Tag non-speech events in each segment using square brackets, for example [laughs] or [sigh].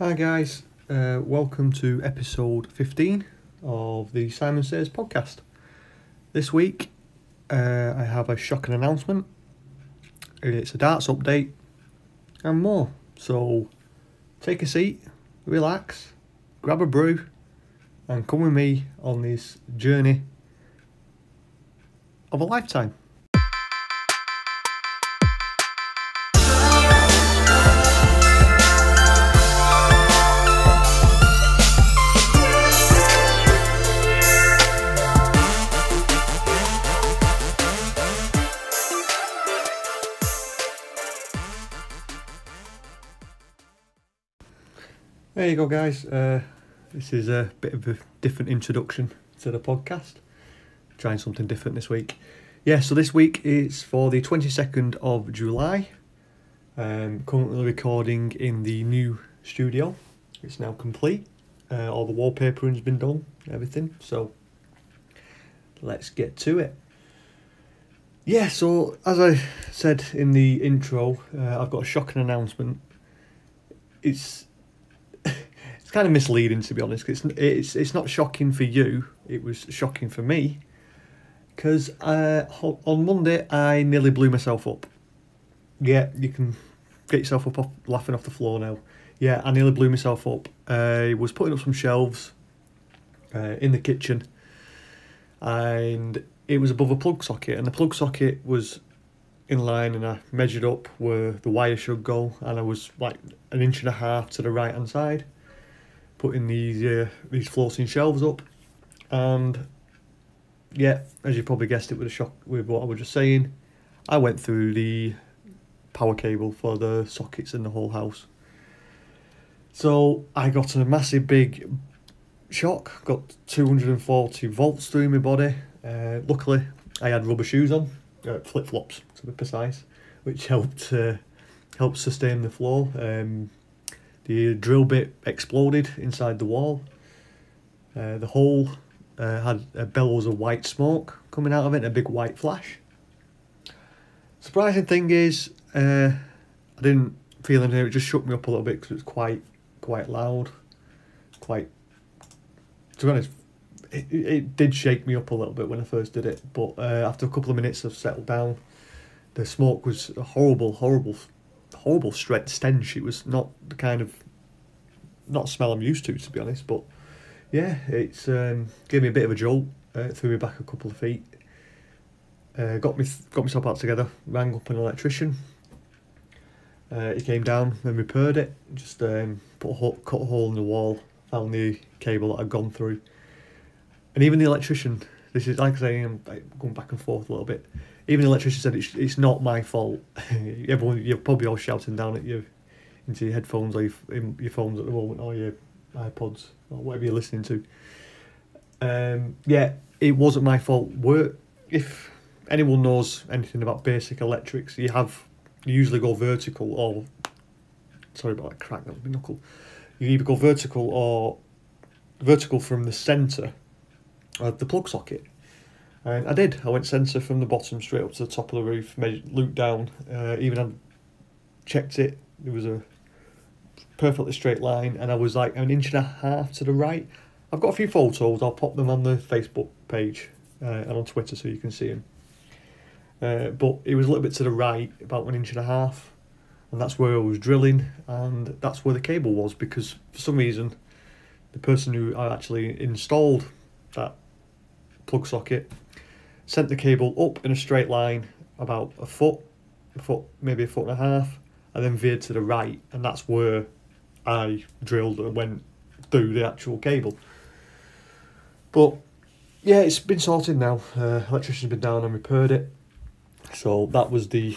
Hi guys, uh, welcome to episode 15 of the Simon Says podcast. This week uh, I have a shocking announcement. It's a darts update and more. So take a seat, relax, grab a brew, and come with me on this journey of a lifetime. There you go, guys. Uh, this is a bit of a different introduction to the podcast. Trying something different this week. Yeah, so this week is for the 22nd of July. Um, currently recording in the new studio. It's now complete. Uh, all the wallpapering's been done, everything. So let's get to it. Yeah, so as I said in the intro, uh, I've got a shocking announcement. It's it's kind of misleading to be honest. It's it's it's not shocking for you. It was shocking for me because uh, on Monday I nearly blew myself up. Yeah, you can get yourself up off, laughing off the floor now. Yeah, I nearly blew myself up. I was putting up some shelves uh, in the kitchen, and it was above a plug socket, and the plug socket was in line, and I measured up where the wire should go, and I was like an inch and a half to the right hand side, putting these uh, these floating shelves up, and yeah, as you probably guessed, it was a shock with what I was just saying. I went through the power cable for the sockets in the whole house. So I got a massive big shock, got 240 volts through my body. Uh, luckily, I had rubber shoes on, uh, flip flops to be precise, which helped uh, helped sustain the flow. Um, the drill bit exploded inside the wall. Uh, the hole uh, had a bellows of white smoke coming out of it, a big white flash. Surprising thing is, uh, I didn't feel anything. It just shook me up a little bit because it was quite, quite loud, quite. To be honest, it, it, it did shake me up a little bit when I first did it, but uh, after a couple of minutes of settled down, the smoke was a horrible, horrible, horrible stench. It was not the kind of, not smell I'm used to, to be honest. But yeah, it's um, gave me a bit of a jolt, uh, threw me back a couple of feet. Uh, got me got myself out together, rang up an electrician. Uh, he came down and repaired it. Just um, put a cut a hole in the wall, found the cable that I'd gone through. And even the electrician, this is like I say, I'm going back and forth a little bit. Even the electrician said it's it's not my fault. [laughs] Everyone, you're probably all shouting down at you into your headphones or your, your phones at the moment or your iPods or whatever you're listening to. Um, yeah, it wasn't my fault. Were if anyone knows anything about basic electrics, you have you usually go vertical or sorry about that crack that my knuckle. You either go vertical or vertical from the centre of the plug socket. And I did. I went centre from the bottom straight up to the top of the roof, measured, looped down, uh, even checked it. There was a perfectly straight line, and I was like an inch and a half to the right. I've got a few photos. I'll pop them on the Facebook page uh, and on Twitter so you can see them. Uh, but it was a little bit to the right, about an inch and a half, and that's where I was drilling, and that's where the cable was because for some reason, the person who I actually installed that plug socket sent the cable up in a straight line about a foot, a foot maybe a foot and a half, and then veered to the right, and that's where I drilled and went through the actual cable. But yeah, it's been sorted now. Uh, electrician's been down and repaired it. So that was the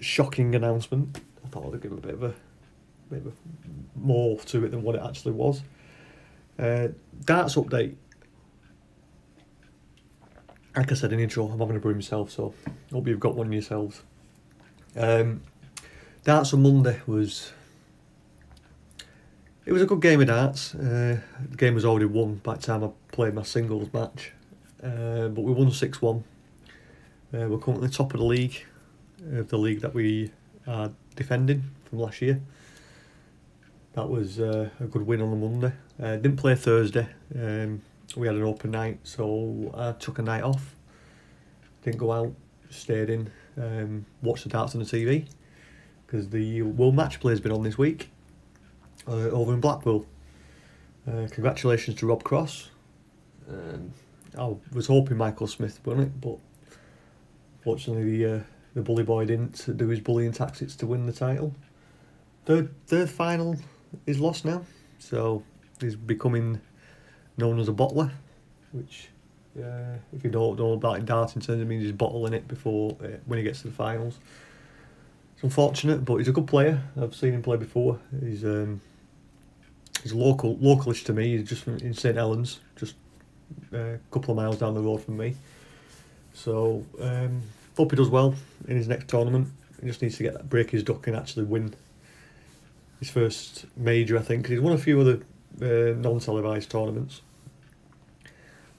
shocking announcement. I thought I'd give a bit of a bit of a more to it than what it actually was. Uh, darts update. Like I said in the intro, I'm having a brew myself, so hope you've got one yourselves. Um, darts on Monday was it was a good game of darts. Uh, the game was already won by the time I played my singles match, uh, but we won six one. Uh, we're currently top of the league, of the league that we are defending from last year. that was uh, a good win on the Monday. Uh, didn't play Thursday. Um, we had an open night, so I took a night off. Didn't go out, stayed in, um, watched the darts on the TV because the World Match Play has been on this week uh, over in Blackpool. Uh, congratulations to Rob Cross. Um, I was hoping Michael Smith won it, but fortunately the uh, the bully boy didn't do his bullying tactics to win the title. Third third final is lost now, so he's becoming known as a bottler, which uh, if you don't know about darting terms, it means he's bottling it before uh, when he gets to the finals. It's unfortunate, but he's a good player. I've seen him play before. He's um, he's local, localish to me. He's just from, in St Helens, just uh, a couple of miles down the road from me. So um, hope he does well in his next tournament. He just needs to get that break his duck and actually win his first major, I think. He's won a few other uh, non-televised tournaments,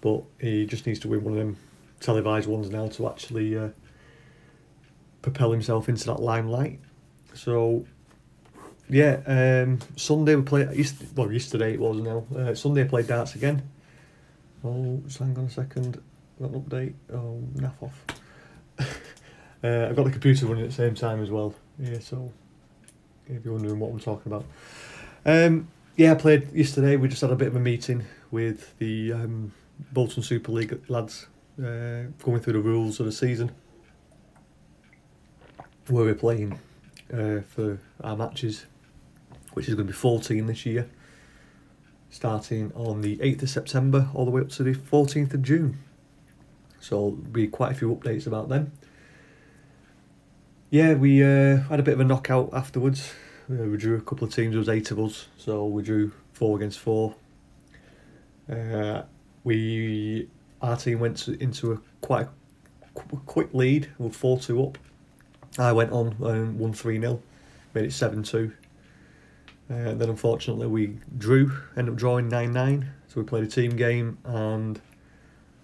but he just needs to win one of them televised ones now to actually uh, propel himself into that limelight. So, yeah, um, Sunday we played. Well, yesterday it was now. Uh, Sunday I played darts again. Oh, just hang on a second. Got an update. Oh, naff off. [laughs] uh, I got the computer running at the same time as well. Yeah, so if you're wondering what I'm talking about. Um, yeah, I played yesterday. We just had a bit of a meeting with the um, Bolton Super League lads, uh, going through the rules of the season where we're playing uh, for our matches, which is going to be 14 this year, starting on the 8th of September all the way up to the 14th of June. So there'll be quite a few updates about them. Yeah, we uh, had a bit of a knockout afterwards. Uh, we drew a couple of teams, there was eight of us, so we drew four against four. Uh, we our team went to, into a quite a qu- quick lead, we were 4 2 up I went on and won 3 0, made it 7 2. Uh, then unfortunately we drew, ended up drawing 9 9. So we played a team game and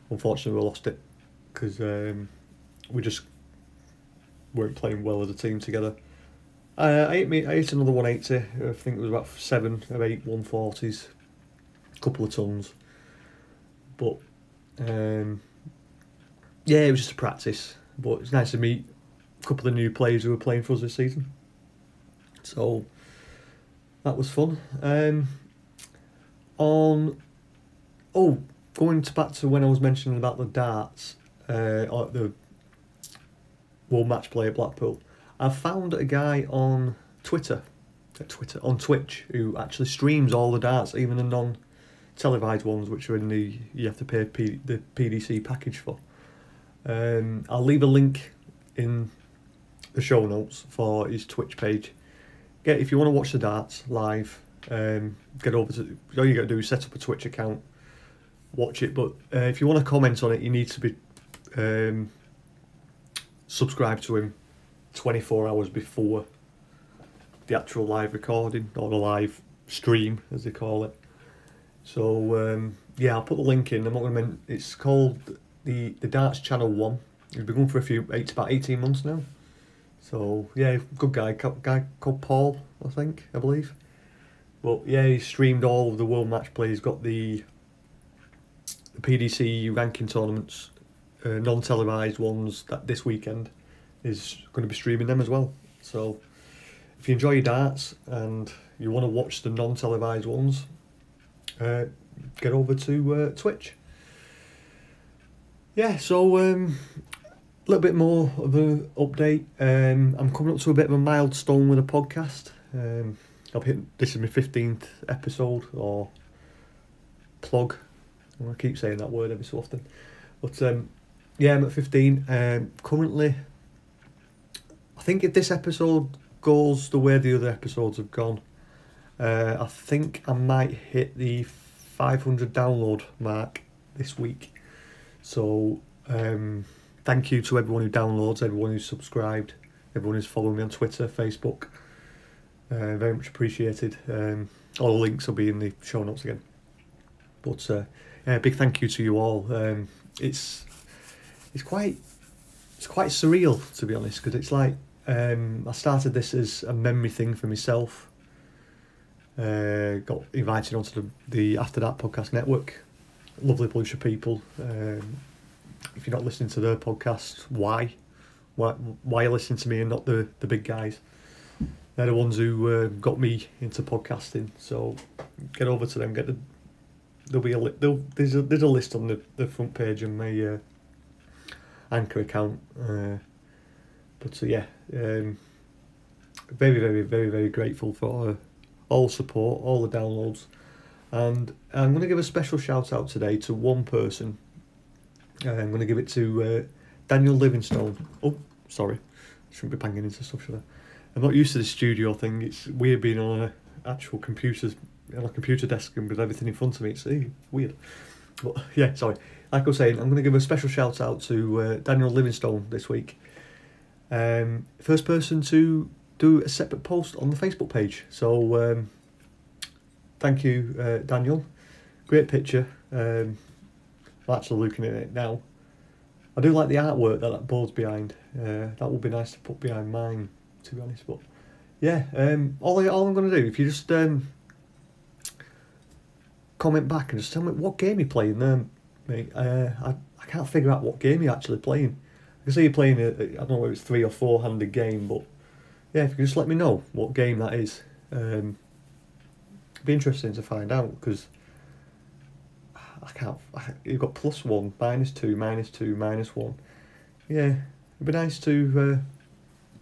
unfortunately we lost it because um, we just weren't playing well as a team together. Uh, I ate me, I ate another 180. I think it was about seven or eight 140s, a couple of tons. But um, yeah, it was just a practice. But it's nice to meet a couple of new players who were playing for us this season. So that was fun. Um, on oh, going to back to when I was mentioning about the darts, uh, or the World Match Play at Blackpool, I found a guy on Twitter, uh, Twitter on Twitch who actually streams all the darts, even the non televised ones, which are in the you have to pay P, the PDC package for. Um, I'll leave a link in the show notes for his Twitch page. Get if you want to watch the darts live, um, get over to all you got to do is set up a Twitch account, watch it. But uh, if you want to comment on it, you need to be um, subscribed to him 24 hours before the actual live recording or the live stream, as they call it. So um, yeah, I'll put the link in. I'm not going to. Men- it's called the the Darts Channel One. He's been going for a few, eight about 18 months now. So yeah, good guy, guy called Paul, I think, I believe. But yeah, he streamed all of the World Match Play. He's got the, the PDC ranking tournaments, uh, non-televised ones that this weekend is going to be streaming them as well. So if you enjoy your darts and you want to watch the non-televised ones, uh, get over to uh, Twitch. Yeah, so um, a little bit more of an update. Um, I'm coming up to a bit of a milestone with a podcast. Um, I've hit this is my fifteenth episode or plug. I keep saying that word every so often, but um, yeah, I'm at fifteen. Um, currently, I think if this episode goes the way the other episodes have gone, uh, I think I might hit the 500 download mark this week. So. Um, thank you to everyone who downloads, everyone who's subscribed, everyone who's following me on Twitter, Facebook. Uh, very much appreciated. Um, all the links will be in the show notes again. But uh, yeah, big thank you to you all. Um, it's it's quite it's quite surreal to be honest because it's like um, I started this as a memory thing for myself, Uh, got invited onto the, the After Dark podcast network. Lovely bunch of people. Um, if you're not listening to their podcast, why? Why why are you listening to me and not the, the big guys? They're the ones who uh, got me into podcasting. So get over to them. Get the there'll be a li- there's a there's a list on the, the front page of my uh, anchor account. Uh, but uh, yeah, um, very very very very grateful for all support, all the downloads, and I'm going to give a special shout out today to one person. Uh, I'm going to give it to uh, Daniel Livingstone. Oh, sorry, shouldn't be banging into stuff, should I? I'm not used to the studio thing. It's weird being on a actual computers on a computer desk and with everything in front of me. It's eh, weird. But yeah, sorry. Like I was saying, I'm going to give a special shout out to uh, Daniel Livingstone this week. Um, first person to do a separate post on the Facebook page. So um, thank you, uh, Daniel. Great picture. Um, I'm actually looking at it now. I do like the artwork that that board's behind. Uh, that would be nice to put behind mine, to be honest. But yeah, um, all, I, all I'm going to do, if you just um, comment back and just tell me what game you're playing there, mate. Uh, I, I can't figure out what game you're actually playing. I can see you're playing, a, I don't know whether it's three or four handed game, but yeah, if you can just let me know what game that is. Um, it'd be interesting to find out because I can't. I, you've got plus one, minus two, minus two, minus one. Yeah, it'd be nice to uh,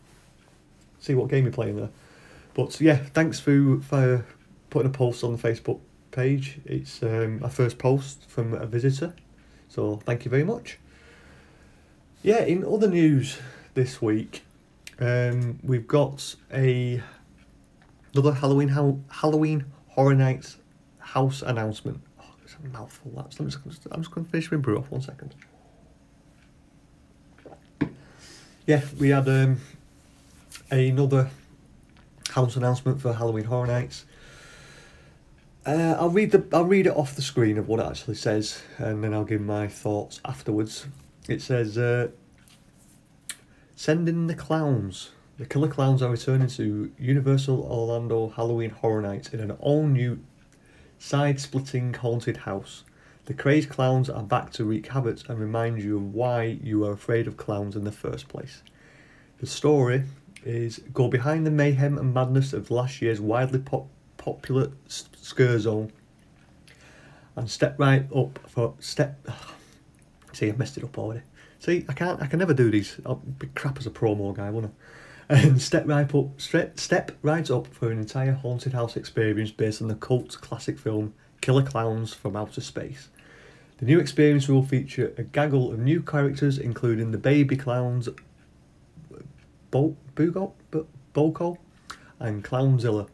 see what game you're playing there. But yeah, thanks for for putting a post on the Facebook page. It's um, my first post from a visitor, so thank you very much. Yeah, in other news this week, um, we've got a another Halloween how Halloween Horror Nights house announcement. Oh, it's a mouthful. That's I'm just, I'm just going to finish my brew off one second. Yeah, we had um, another house announcement for Halloween Horror Nights. Uh, I'll read the I'll read it off the screen of what it actually says, and then I'll give my thoughts afterwards. It says, uh, "Send in the clowns. The killer clowns are returning to Universal Orlando Halloween Horror Nights in an all-new, side-splitting haunted house. The crazed clowns are back to wreak havoc and remind you of why you are afraid of clowns in the first place. The story is go behind the mayhem and madness of last year's widely pop." popular scare zone and step right up for step. See, I've messed it up already. See, I can't. I can never do these. I'll be crap as a promo guy, won't I? [laughs] And step right up, step, step right up for an entire haunted house experience based on the cult classic film Killer Clowns from Outer Space. The new experience will feature a gaggle of new characters, including the baby clowns, Bo- Boko, and Clownzilla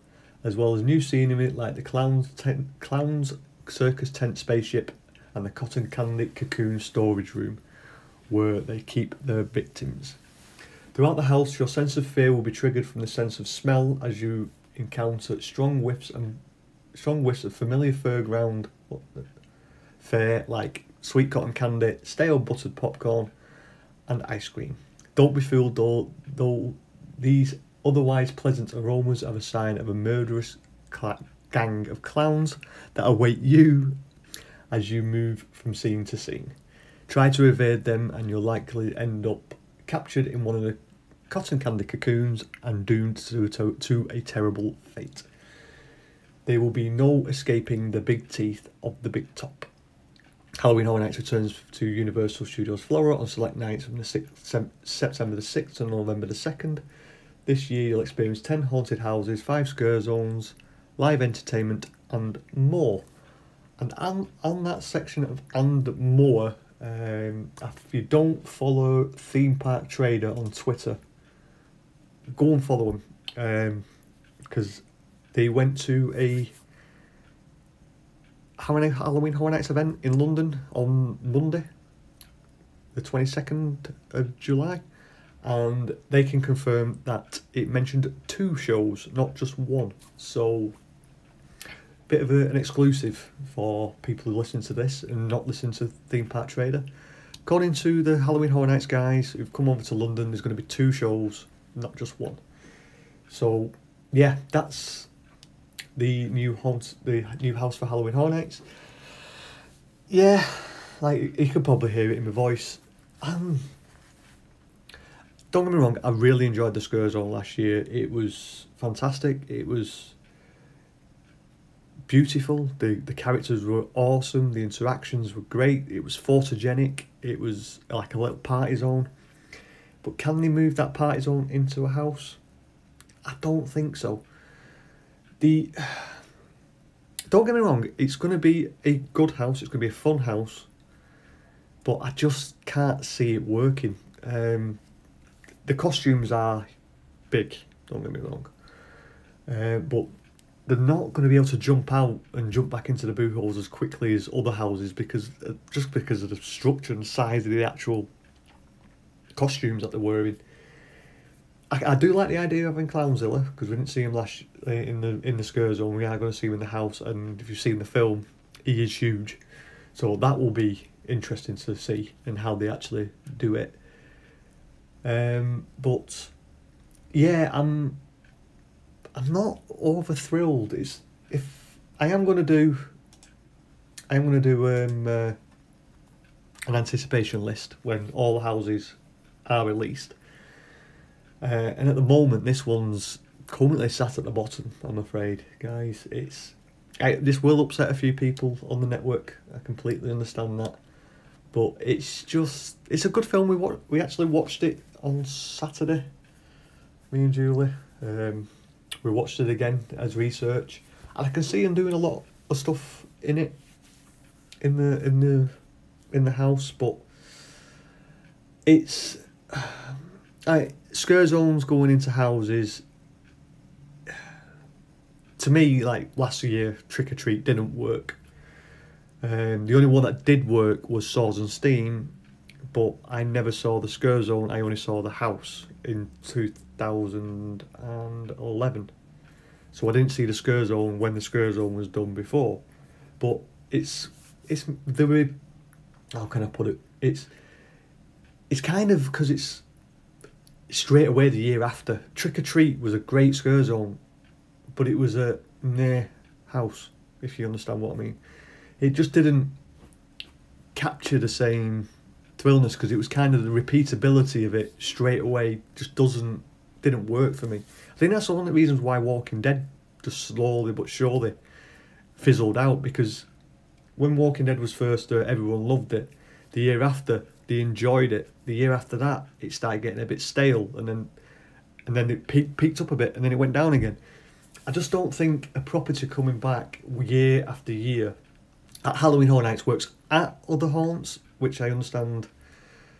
as well as new scenery like the Clowns, tent, Clowns Circus Tent Spaceship and the Cotton Candy Cocoon Storage Room, where they keep their victims. Throughout the house, your sense of fear will be triggered from the sense of smell as you encounter strong whiffs and strong whiffs of familiar fur ground fare like sweet cotton candy, stale buttered popcorn, and ice cream. Don't be fooled though, though these Otherwise, pleasant aromas are a sign of a murderous cl- gang of clowns that await you as you move from scene to scene. Try to evade them, and you'll likely end up captured in one of the cotton candy cocoons and doomed to a, to, to a terrible fate. There will be no escaping the big teeth of the big top. Halloween Horror Nights returns to Universal Studios Florida on select nights from the 6th, September the 6th to November the 2nd. This year you'll experience 10 haunted houses, 5 scare zones, live entertainment, and more. And on, on that section of and more, um, if you don't follow Theme Park Trader on Twitter, go and follow them because um, they went to a Halloween Horror Nights event in London on Monday, the 22nd of July and they can confirm that it mentioned two shows, not just one. So, bit of a, an exclusive for people who listen to this and not listen to Theme Park Trader. According to the Halloween Horror Nights guys who've come over to London, there's going to be two shows, not just one. So, yeah, that's the new haunt, the new house for Halloween Horror Nights. Yeah, like you could probably hear it in my voice. Um, don't get me wrong, I really enjoyed the Scarzone last year. It was fantastic. It was beautiful. The the characters were awesome. The interactions were great. It was photogenic. It was like a little party zone. But can they move that party zone into a house? I don't think so. The [sighs] don't get me wrong, it's going to be a good house. It's going to be a fun house, but I just can't see it working. Um, the costumes are big. Don't get me wrong, uh, but they're not going to be able to jump out and jump back into the boo holes as quickly as other houses because uh, just because of the structure and size of the actual costumes that they're wearing. I, I do like the idea of having Clownzilla because we didn't see him last uh, in the in the Scarzone. We are going to see him in the house, and if you've seen the film, he is huge. So that will be interesting to see and how they actually do it. Um, but yeah, I'm I'm not over thrilled. It's if I am going to do, I am going to do um, uh, an anticipation list when all the houses are released. Uh, and at the moment, this one's currently sat at the bottom. I'm afraid, guys. It's I, this will upset a few people on the network. I completely understand that, but it's just it's a good film. We wa- we actually watched it on Saturday. Me and Julie, um, we watched it again as research, and I can see him doing a lot of stuff in it, in the in the in the house, but it's [sighs] I scare zones going into houses. [sighs] To me, like last year, Trick or Treat didn't work. Um, the only one that did work was Swords and Steam, but I never saw the Scare Zone. I only saw the house in two thousand and eleven, so I didn't see the Scare Zone when the Scare Zone was done before. But it's it's there how can I put it? It's it's kind of because it's straight away the year after. Trick or Treat was a great scare zone, but it was a near house, if you understand what I mean. It just didn't capture the same because it was kind of the repeatability of it straight away just doesn't didn't work for me. I think that's one of the reasons why Walking Dead just slowly but surely fizzled out because when Walking Dead was first, uh, everyone loved it. The year after, they enjoyed it. The year after that, it started getting a bit stale, and then and then it peaked, peaked up a bit, and then it went down again. I just don't think a property coming back year after year at Halloween Horror Nights works at other haunts, which I understand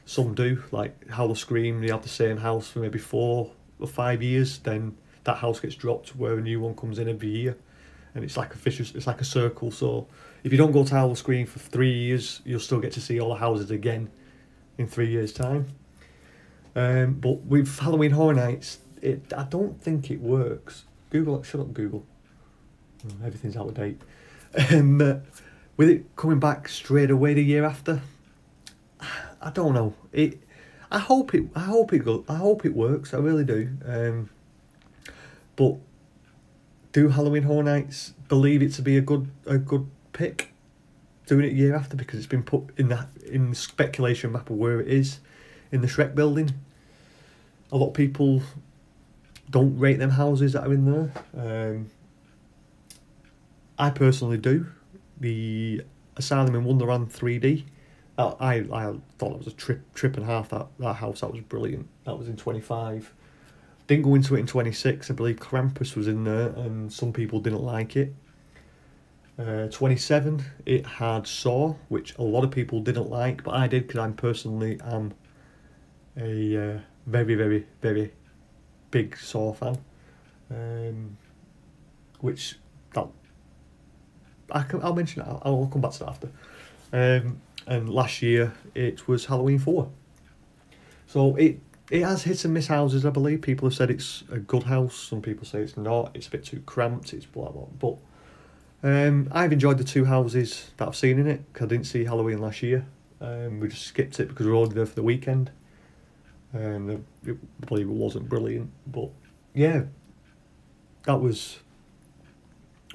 some do, like Howl Scream, they have the same house for maybe four or five years, then that house gets dropped where a new one comes in every year. And it's like a vicious, it's like a circle. So if you don't go to Howl Scream for three years, you'll still get to see all the houses again in three years' time. Um, but with Halloween Horror Nights, it I don't think it works. Google, shut up, Google. Oh, everything's out of date. [laughs] Um, uh, with it coming back straight away the year after, I don't know. It. I hope it. I hope it go. I hope it works. I really do. Um, but do Halloween Horror Nights believe it to be a good a good pick? Doing it year after because it's been put in that in the speculation map of where it is in the Shrek building. A lot of people don't rate them houses that are in there. Um, I personally do. The Asylum in Wonderland 3D. Uh, I I thought it was a trip trip and a half. That that house that was brilliant. That was in twenty five. Didn't go into it in twenty six. I believe Krampus was in there, and some people didn't like it. Uh, 27, it had Saw, which a lot of people didn't like, but I did because I'm personally am a uh, very, very, very big Saw fan. Um, which that I can, I'll mention it. I'll, I'll come back to that after. Um, and last year it was Halloween four. So it it has hit and miss houses. I believe people have said it's a good house. Some people say it's not. It's a bit too cramped. It's blah blah. But um, I've enjoyed the two houses that I've seen in it. Cause I didn't see Halloween last year. Um, we just skipped it because we were already there for the weekend. Um, I believe it wasn't brilliant, but yeah, that was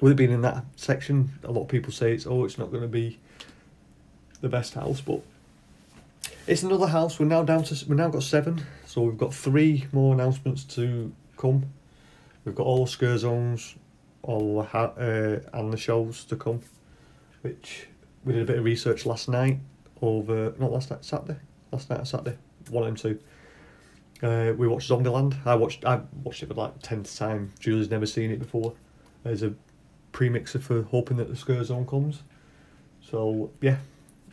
with it being in that section, a lot of people say it's oh, it's not going to be the best house, but it's another house. We're now down to we've now got seven, so we've got three more announcements to come. We've got all the scare zones, all the uh, and the shows to come, which we did a bit of research last night over not last night Saturday, last night Saturday, one and two. Uh, we watched Zombieland. I watched I watched it for like tenth time. Julie's never seen it before. There's a premixer for hoping that the scare zone comes. So yeah,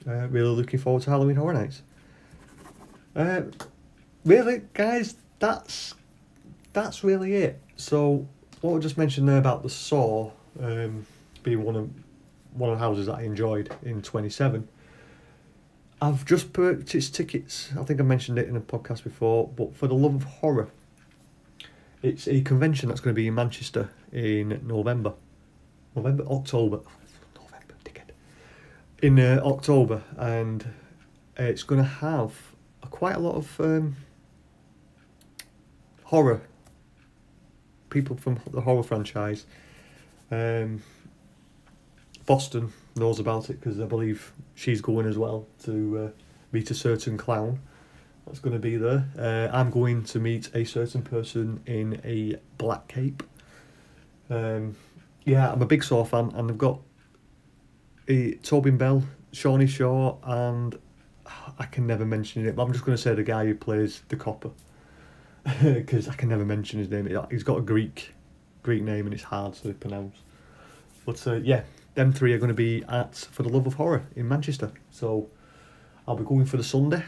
uh, really looking forward to Halloween Horror Nights. Uh, really, guys, that's that's really it. So what I just mentioned there about the Saw um, being one of one of the houses that I enjoyed in twenty seven. I've just purchased tickets. I think I mentioned it in a podcast before, but for the love of horror, it's a convention that's going to be in Manchester in November, November, October, in uh, October, and it's going to have a, quite a lot of um, horror people from the horror franchise. Um, Boston knows about it because I believe she's going as well to uh, meet a certain clown that's going to be there. Uh, I'm going to meet a certain person in a black cape. Um, yeah, I'm a big Saw fan, and they've got Tobin Bell, Shawnee Shaw, and I can never mention it, but I'm just going to say the guy who plays the copper [laughs] because I can never mention his name. He's got a Greek Greek name and it's hard to pronounce. But uh, yeah, them three are going to be at For the Love of Horror in Manchester. So I'll be going for the Sunday.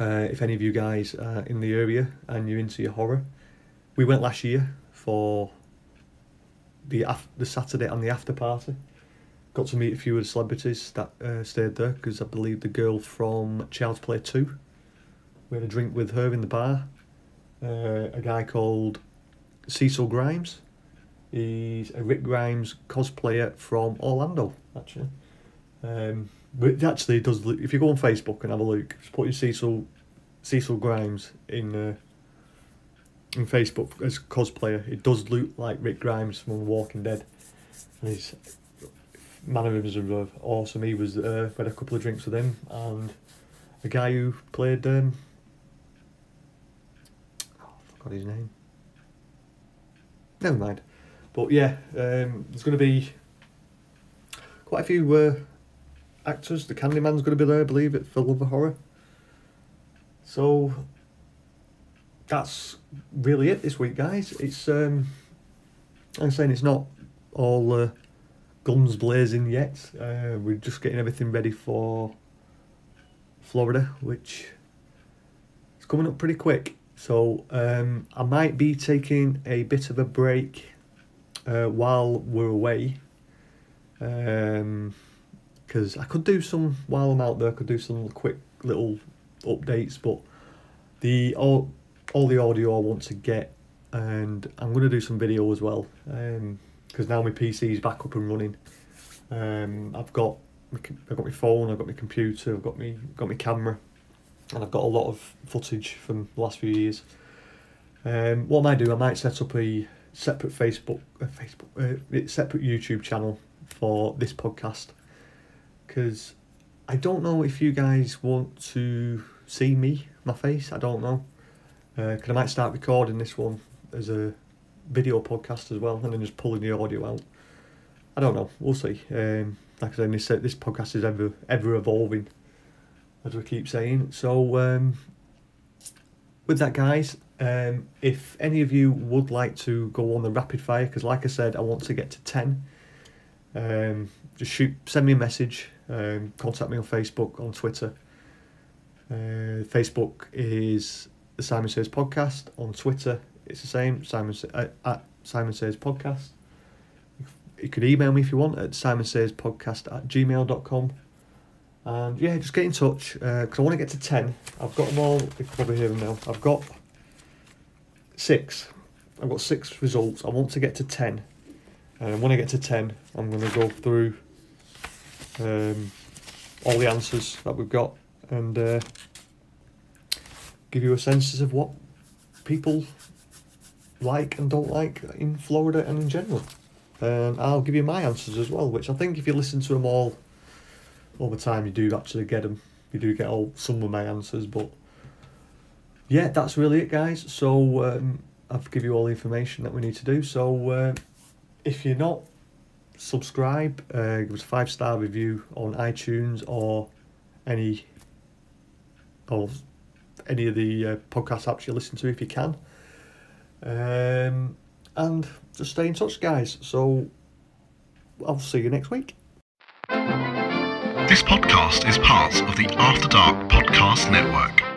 Uh, if any of you guys are in the area and you're into your horror, we went last year for the af- the Saturday and the after party. Got to meet a few of the celebrities that uh, stayed there because I believe the girl from Child's Play 2. We had a drink with her in the bar. Uh, a guy called Cecil Grimes. He's a Rick Grimes cosplayer from Orlando, actually. Um, but actually, does look, if you go on Facebook and have a look, just put in Cecil Cecil Grimes in uh, in Facebook as cosplayer. It does look like Rick Grimes from Walking Dead, and his mannerisms are awesome. He was uh, had a couple of drinks with him, and a guy who played um, oh, I forgot his name. Never mind. But yeah, um, there's going to be quite a few uh, actors. The Candyman's going to be there, I believe, it for Love of Horror. So that's really it this week, guys. It's um, I'm saying it's not all uh, guns blazing yet. Uh, we're just getting everything ready for Florida, which is coming up pretty quick. So um, I might be taking a bit of a break uh, while we're away. Because um, I could do some while I'm out there. I could do some quick little updates, but the all all the audio I want to get, and I'm gonna do some video as well. Because now my PC is back up and running. Um, I've got I've got my phone, I've got my computer, I've got my got my camera, and I've got a lot of footage from the last few years. Um, what I might do, I might set up a separate Facebook, Facebook, uh, separate YouTube channel for this podcast because I don't know if you guys want to see me, my face. I don't know. Because uh, I might start recording this one as a video podcast as well, and then just pulling the audio out. I don't know. We'll see. Um, like I said, this this podcast is ever ever evolving, as we keep saying. So um, with that, guys, um, if any of you would like to go on the rapid fire, because like I said, I want to get to 10, um, just shoot, send me a message, um, contact me on Facebook, on Twitter. Uh, Facebook is the Simon Says Podcast. On Twitter, it's the same, Simon uh, at Simon Says Podcast. You could email me if you want at Simon Says Podcast at gmail.com. And yeah, just get in touch because uh, I want to get to 10. I've got them all, you can probably hear them now. I've got six. I've got six results. I want to get to 10. And when I get to 10, I'm going to go through um, all the answers that we've got and uh, give you a sense of what people like and don't like in Florida and in general. and I'll give you my answers as well. Which I think if you listen to them all all the time, you do actually get them. You do get all some of my answers, but yeah, that's really it, guys. So um, I've give you all the information that we need to do. So uh, if you're not subscribe, uh, give us a five star review on iTunes or any or any of the uh, podcast apps you listen to if you can. Um, and just stay in touch, guys. So I'll see you next week. This podcast is part of the After Dark Podcast Network.